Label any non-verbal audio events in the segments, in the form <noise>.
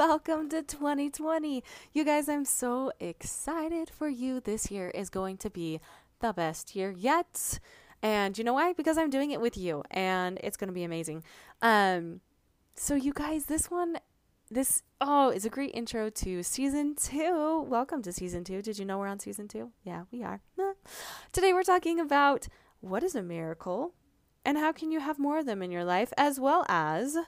welcome to 2020. You guys, I'm so excited for you. This year is going to be the best year yet. And you know why? Because I'm doing it with you and it's going to be amazing. Um so you guys, this one this oh, is a great intro to season 2. Welcome to season 2. Did you know we're on season 2? Yeah, we are. Today we're talking about what is a miracle and how can you have more of them in your life as well as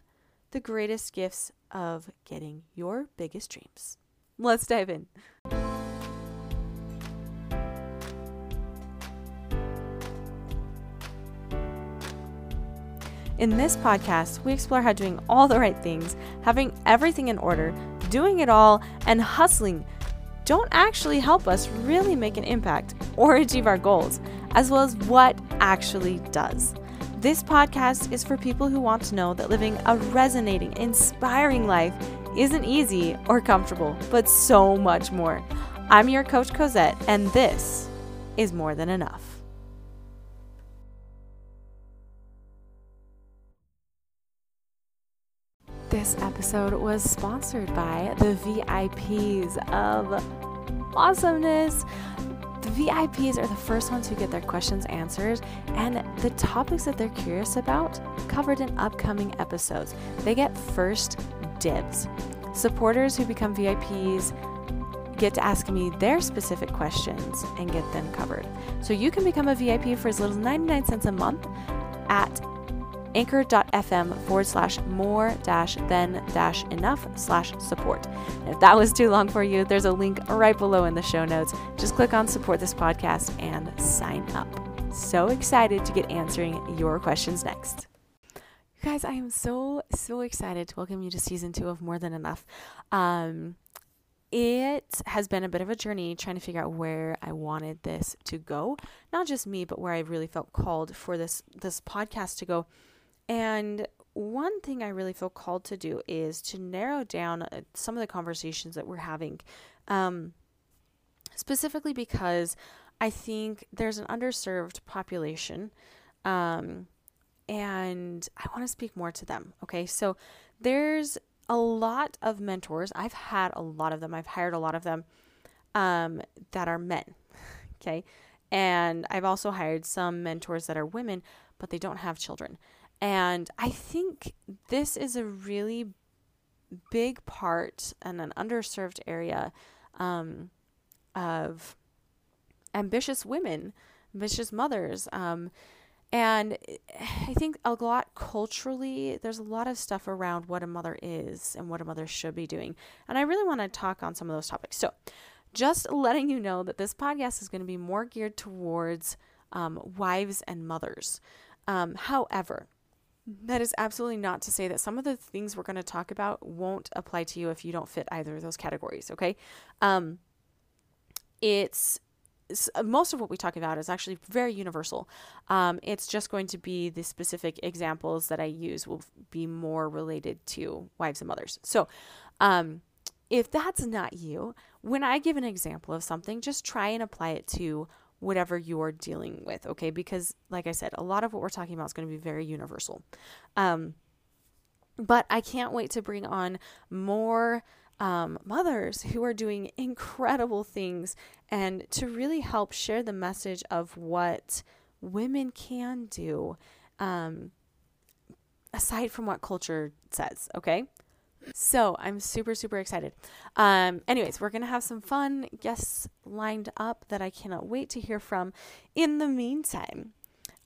the greatest gifts of getting your biggest dreams. Let's dive in. In this podcast, we explore how doing all the right things, having everything in order, doing it all, and hustling don't actually help us really make an impact or achieve our goals, as well as what actually does. This podcast is for people who want to know that living a resonating, inspiring life isn't easy or comfortable, but so much more. I'm your coach Cosette, and this is more than enough. This episode was sponsored by the VIPs of awesomeness. VIPs are the first ones who get their questions answered and the topics that they're curious about covered in upcoming episodes. They get first dibs. Supporters who become VIPs get to ask me their specific questions and get them covered. So you can become a VIP for as little as 99 cents a month at anchor.fm forward slash more dash than dash enough slash support. And if that was too long for you, there's a link right below in the show notes. Just click on support this podcast and sign up. So excited to get answering your questions next. You guys, I am so, so excited to welcome you to season two of More Than Enough. Um, it has been a bit of a journey trying to figure out where I wanted this to go. Not just me, but where I really felt called for this this podcast to go. And one thing I really feel called to do is to narrow down uh, some of the conversations that we're having, um, specifically because I think there's an underserved population, um, and I want to speak more to them. Okay, so there's a lot of mentors. I've had a lot of them. I've hired a lot of them um, that are men. <laughs> Okay, and I've also hired some mentors that are women, but they don't have children. And I think this is a really big part and an underserved area um, of ambitious women, ambitious mothers. Um, and I think a lot culturally, there's a lot of stuff around what a mother is and what a mother should be doing. And I really want to talk on some of those topics. So, just letting you know that this podcast is going to be more geared towards um, wives and mothers. Um, however, that is absolutely not to say that some of the things we're going to talk about won't apply to you if you don't fit either of those categories, okay? Um, it's most of what we talk about is actually very universal. Um, it's just going to be the specific examples that I use will be more related to wives and mothers. So, um, if that's not you, when I give an example of something, just try and apply it to whatever you're dealing with, okay? Because, like I said, a lot of what we're talking about is going to be very universal. Um, but I can't wait to bring on more um, mothers who are doing incredible things and to really help share the message of what women can do um, aside from what culture says, okay? So I'm super, super excited. Um, anyways, we're going to have some fun guests lined up that I cannot wait to hear from. In the meantime,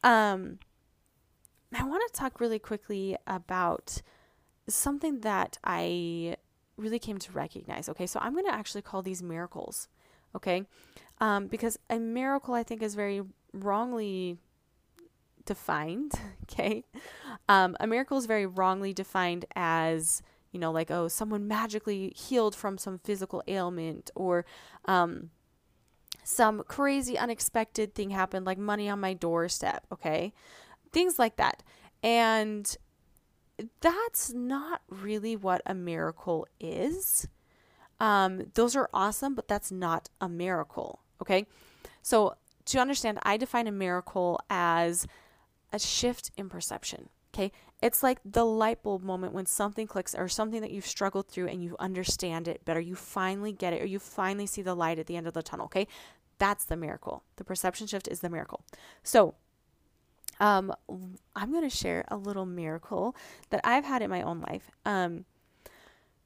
um, I want to talk really quickly about something that I really came to recognize. Okay, so I'm going to actually call these miracles. Okay, um, because a miracle I think is very wrongly defined. <laughs> Okay, um, a miracle is very wrongly defined as you know, like, oh, someone magically healed from some physical ailment or um, some crazy unexpected thing happened, like money on my doorstep, okay? Things like that. And that's not really what a miracle is. Um, those are awesome, but that's not a miracle, okay? So, to understand, I define a miracle as a shift in perception. Okay. It's like the light bulb moment when something clicks or something that you've struggled through and you understand it better. You finally get it or you finally see the light at the end of the tunnel. Okay. That's the miracle. The perception shift is the miracle. So, um, I'm going to share a little miracle that I've had in my own life. Um,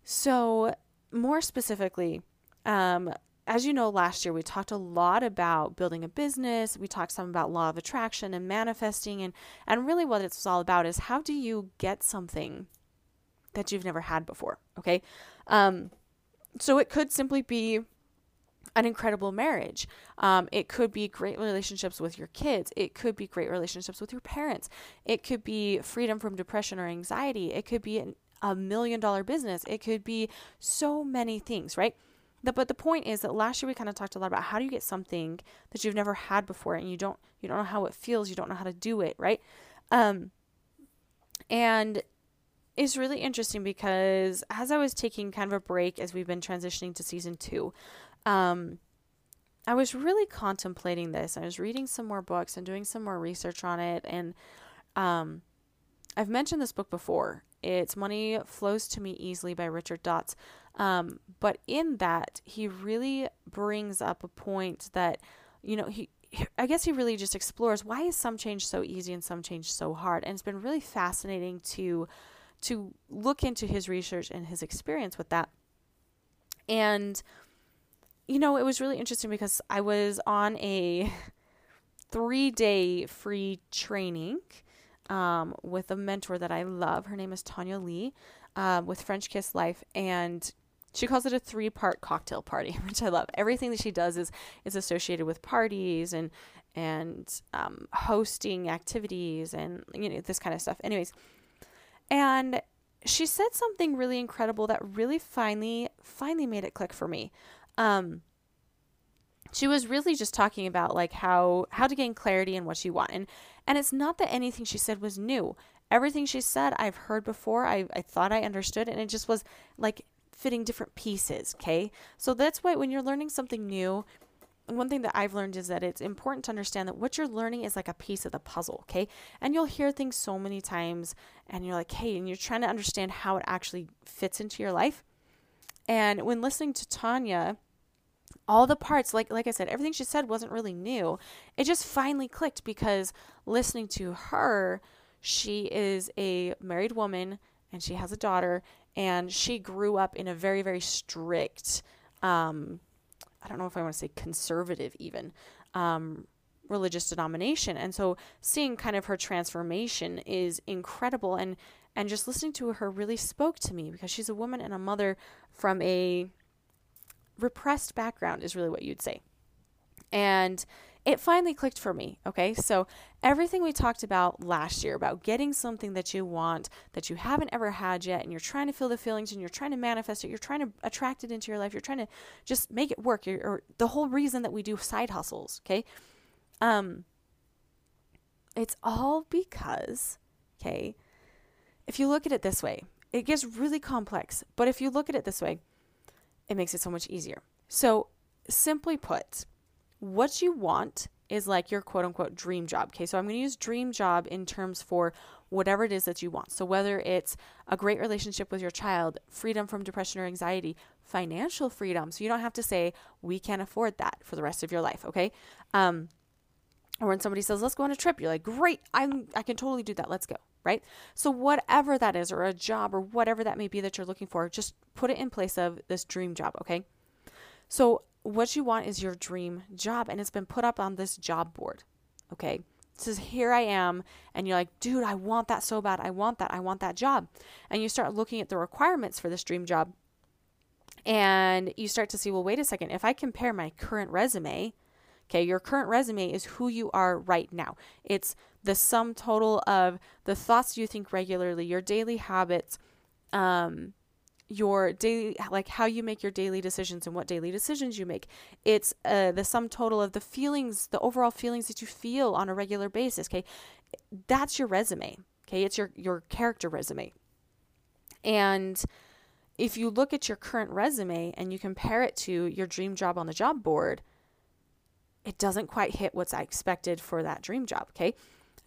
so, more specifically, um, as you know, last year we talked a lot about building a business. We talked some about law of attraction and manifesting, and and really what it's all about is how do you get something that you've never had before. Okay, um, so it could simply be an incredible marriage. Um, it could be great relationships with your kids. It could be great relationships with your parents. It could be freedom from depression or anxiety. It could be an, a million dollar business. It could be so many things, right? The, but the point is that last year we kind of talked a lot about how do you get something that you've never had before and you don't you don't know how it feels, you don't know how to do it, right? Um, and it's really interesting because as I was taking kind of a break as we've been transitioning to season two, um, I was really contemplating this. I was reading some more books and doing some more research on it. And um, I've mentioned this book before. It's Money Flows to Me Easily by Richard Dotts. Um, but in that, he really brings up a point that, you know, he, I guess he really just explores why is some change so easy and some change so hard. And it's been really fascinating to to look into his research and his experience with that. And you know, it was really interesting because I was on a <laughs> three day free training um, with a mentor that I love. Her name is Tonya Leigh um, with French Kiss Life. And she calls it a three part cocktail party, <laughs> which I love. Everything that she does is, is associated with parties and and um, hosting activities and you know this kind of stuff. Anyways, and she said something really incredible that really finally finally made it click for me. Um, she was really just talking about like how how to gain clarity in what you want and and it's not that anything she said was new everything she said i've heard before i, I thought i understood and it just was like fitting different pieces okay so that's why when you're learning something new one thing that I've learned is that it's important to understand that what you're learning is like a piece of the puzzle, okay? And you'll hear things so many times and you're like, hey, and you're trying to understand how it actually fits into your life. And when listening to Tonya, all the parts like like I said everything she said wasn't really new it just finally clicked because listening to her she is a married woman and she has a daughter and she grew up in a very very strict um, I don't know if I want to say conservative even um, religious denomination and so seeing kind of her transformation is incredible and and just listening to her really spoke to me because she's a woman and a mother from a repressed background is really what you'd say. And it finally clicked for me. Okay. So, everything we talked about last year about getting something that you want that you haven't ever had yet, and you're trying to feel the feelings and you're trying to manifest it, you're trying to attract it into your life, you're trying to just make it work. You're, or the whole reason that we do side hustles. Okay. Um, it's all because, okay, if you look at it this way, it gets really complex. But if you look at it this way, it makes it so much easier. So, simply put, what you want is like your quote unquote dream job. Okay, so I'm going to use dream job in terms for whatever it is that you want. So, whether it's a great relationship with your child, freedom from depression or anxiety, financial freedom. So, you don't have to say, we can't afford that for the rest of your life. Okay. Um, or when somebody says, let's go on a trip, you're like, great, I'm, I can totally do that. Let's go right? So, whatever that is, or a job, or whatever that may be that you're looking for, just put it in place of this dream job, okay? So, what you want is your dream job, and it's been put up on this job board, okay? It says, Here I am. And you're like, dude, I want that so bad. I want that. I want that job. And you start looking at the requirements for this dream job. And you start to see, well, wait a second. If I compare my current resume, okay, your current resume is who you are right now. It's the sum total of the thoughts you think regularly, your daily habits, um, your daily like how you make your daily decisions and what daily decisions you make. It's uh, the sum total of the feelings the overall feelings that you feel on a regular basis okay? That's your resume okay? It's your your character resume. And if you look at your current resume and you compare it to your dream job on the job board it doesn't quite hit what's I expected for that dream job okay?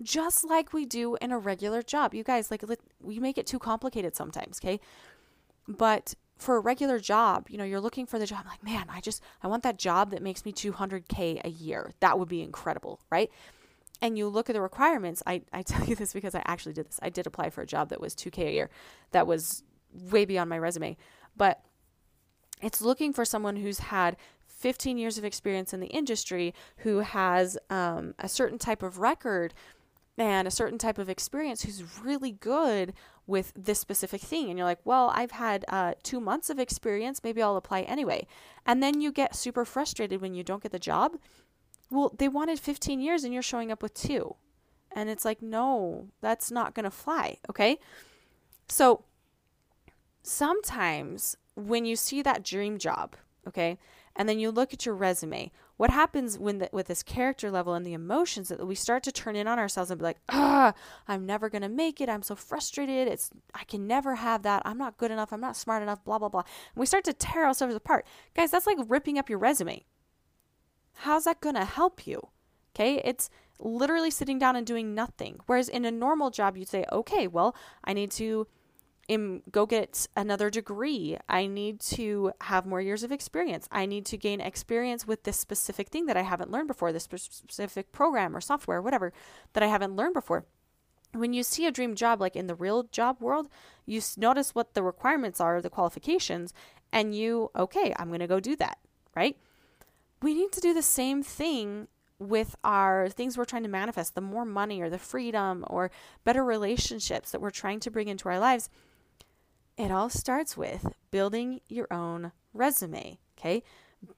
Just like we do in a regular job. You guys, like, we make it too complicated sometimes, okay? But for a regular job, you know, you're looking for the job, like, man, I just, I want that job that makes me 200K a year. That would be incredible, right? And you look at the requirements. I, I <laughs> tell you this because I actually did this. I did apply for a job that was 2K a year. That was way beyond my resume. But it's looking for someone who's had 15 years of experience in the industry, who has um, a certain type of record and a certain type of experience who's really good with this specific thing. And you're like, well, I've had uh, two months of experience. Maybe I'll apply anyway. And then you get super frustrated when you don't get the job. Well, they wanted 15 years and you're showing up with two. And it's like, no, that's not going to fly. Okay. So sometimes when you see that dream job, okay, and then you look at your resume, what happens when the, with this character level and the emotions that we start to turn in on ourselves and be like, ah, I'm never gonna make it. I'm so frustrated. It's I can never have that. I'm not good enough. I'm not smart enough. Blah blah blah. And we start to tear ourselves apart, guys. That's like ripping up your resume. How's that gonna help you? Okay, it's literally sitting down and doing nothing. Whereas in a normal job, you'd say, okay, well, I need to am, go get another degree. I need to have more years of experience. I need to gain experience with this specific thing that I haven't learned before, this specific program or software, or whatever that I haven't learned before. When you see a dream job, like in the real job world, you notice what the requirements are, the qualifications, and you, okay, I'm going to go do that, right? We need to do the same thing with our things we're trying to manifest the more money or the freedom or better relationships that we're trying to bring into our lives it all starts with building your own resume. Okay.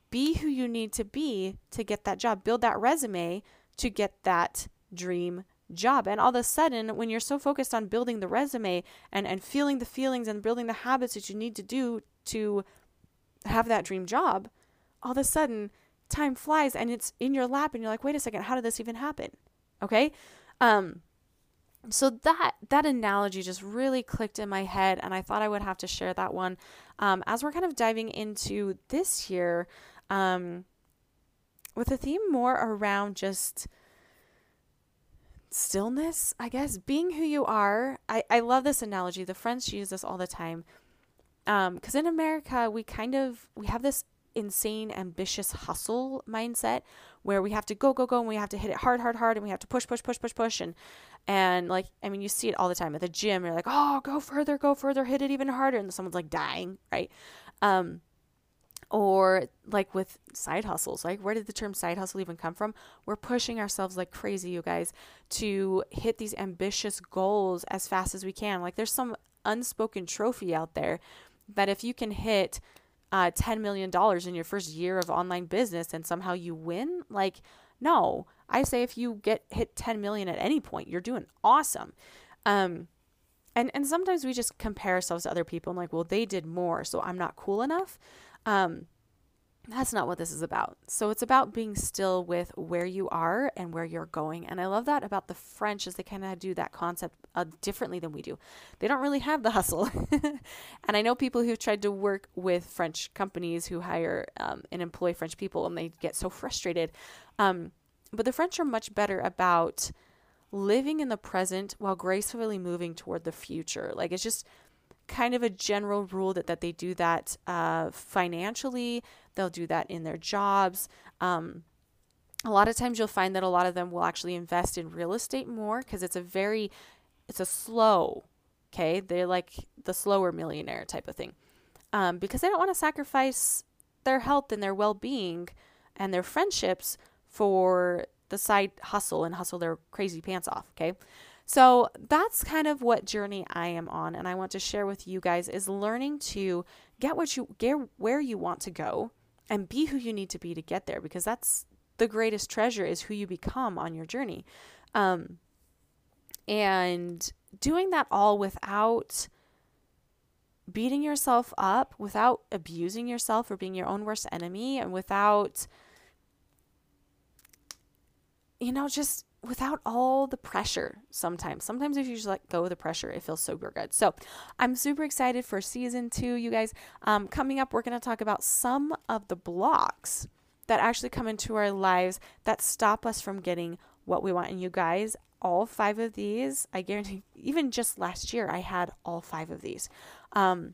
Be who you need to be to get that job. Build that resume to get that dream job. And all of a sudden, when you're so focused on building the resume and, and feeling the feelings and building the habits that you need to do to have that dream job, all of a sudden time flies and it's in your lap and you're like, wait a second, how did this even happen? Okay. Um, so that that analogy just really clicked in my head and i thought i would have to share that one um, as we're kind of diving into this year um, with a theme more around just stillness i guess being who you are. I, I love this analogy. The french use this all the time. Because um, in america we kind of we have this insane ambitious hustle mindset where we have to go go go and we have to hit it hard hard hard and we have to push push push push push and and like i mean you see it all the time at the gym. You're like oh go further go further hit it even harder and someone's like dying right? Um or like with side hustles like where did the term side hustle even come from? We're pushing ourselves like crazy you guys to hit these ambitious goals as fast as we can. Like there's some unspoken trophy out there that if you can hit uh, $10 million in your first year of online business and somehow you win, like, no. I say if you get hit 10 million at any point, you're doing awesome. Um, and, and sometimes we just compare ourselves to other people and like, well, they did more, so I'm not cool enough. Um, that's not what this is about. So it's about being still with where you are and where you're going. And I love that about the French is they kind of do that concept uh, differently than we do. They don't really have the hustle. <laughs> and I know people who've tried to work with French companies who hire um, and employ French people and they get so frustrated. Um, but the French are much better about living in the present while gracefully moving toward the future. Like it's just kind of a general rule that, that they do that uh, financially, they'll do that in their jobs. Um, a lot of times you'll find that a lot of them will actually invest in real estate more because it's a very, it's a slow, okay? They're like the slower millionaire type of thing um, because they don't want to sacrifice their health and their well being and their friendships for the side hustle and hustle their crazy pants off, okay? So that's kind of what journey I am on and I want to share with you guys is learning to get what you get where you want to go and be who you need to be to get there because that's the greatest treasure is who you become on your journey. Um, and doing that all without beating yourself up, without abusing yourself or being your own worst enemy, and without, you know, just without all the pressure sometimes. Sometimes if you just let go of the pressure, it feels super good. So I'm super excited for season two, you guys. Um, coming up, we're going to talk about some of the blocks that actually come into our lives that stop us from getting what we want. And you guys, all five of these, I guarantee, even just last year, I had all five of these. Um,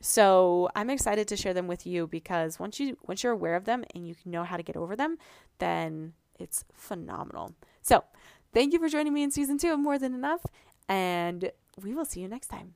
so I'm excited to share them with you because once you once you're aware of them and you know how to get over them, then it's phenomenal. So thank you for joining me in season two of More Than Enough, and we will see you next time.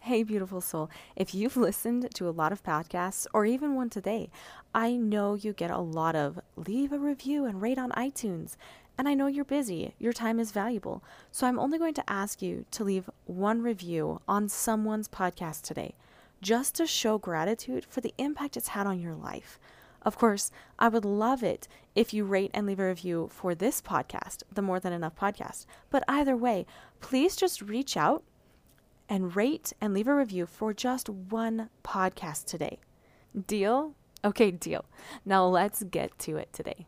Hey, beautiful soul. If you've listened to a lot of podcasts or even one today, I know you get a lot of leave a review and rate on iTunes. And I know you're busy, your time is valuable. So I'm only going to ask you to leave one review on someone's podcast today, just to show gratitude for the impact it's had on your life. Of course, I would love it if you rate and leave a review for this podcast, the More Than Enough podcast. But either way, please just reach out and rate and leave a review for just one podcast today. Deal? Okay, deal. Now let's get to it today.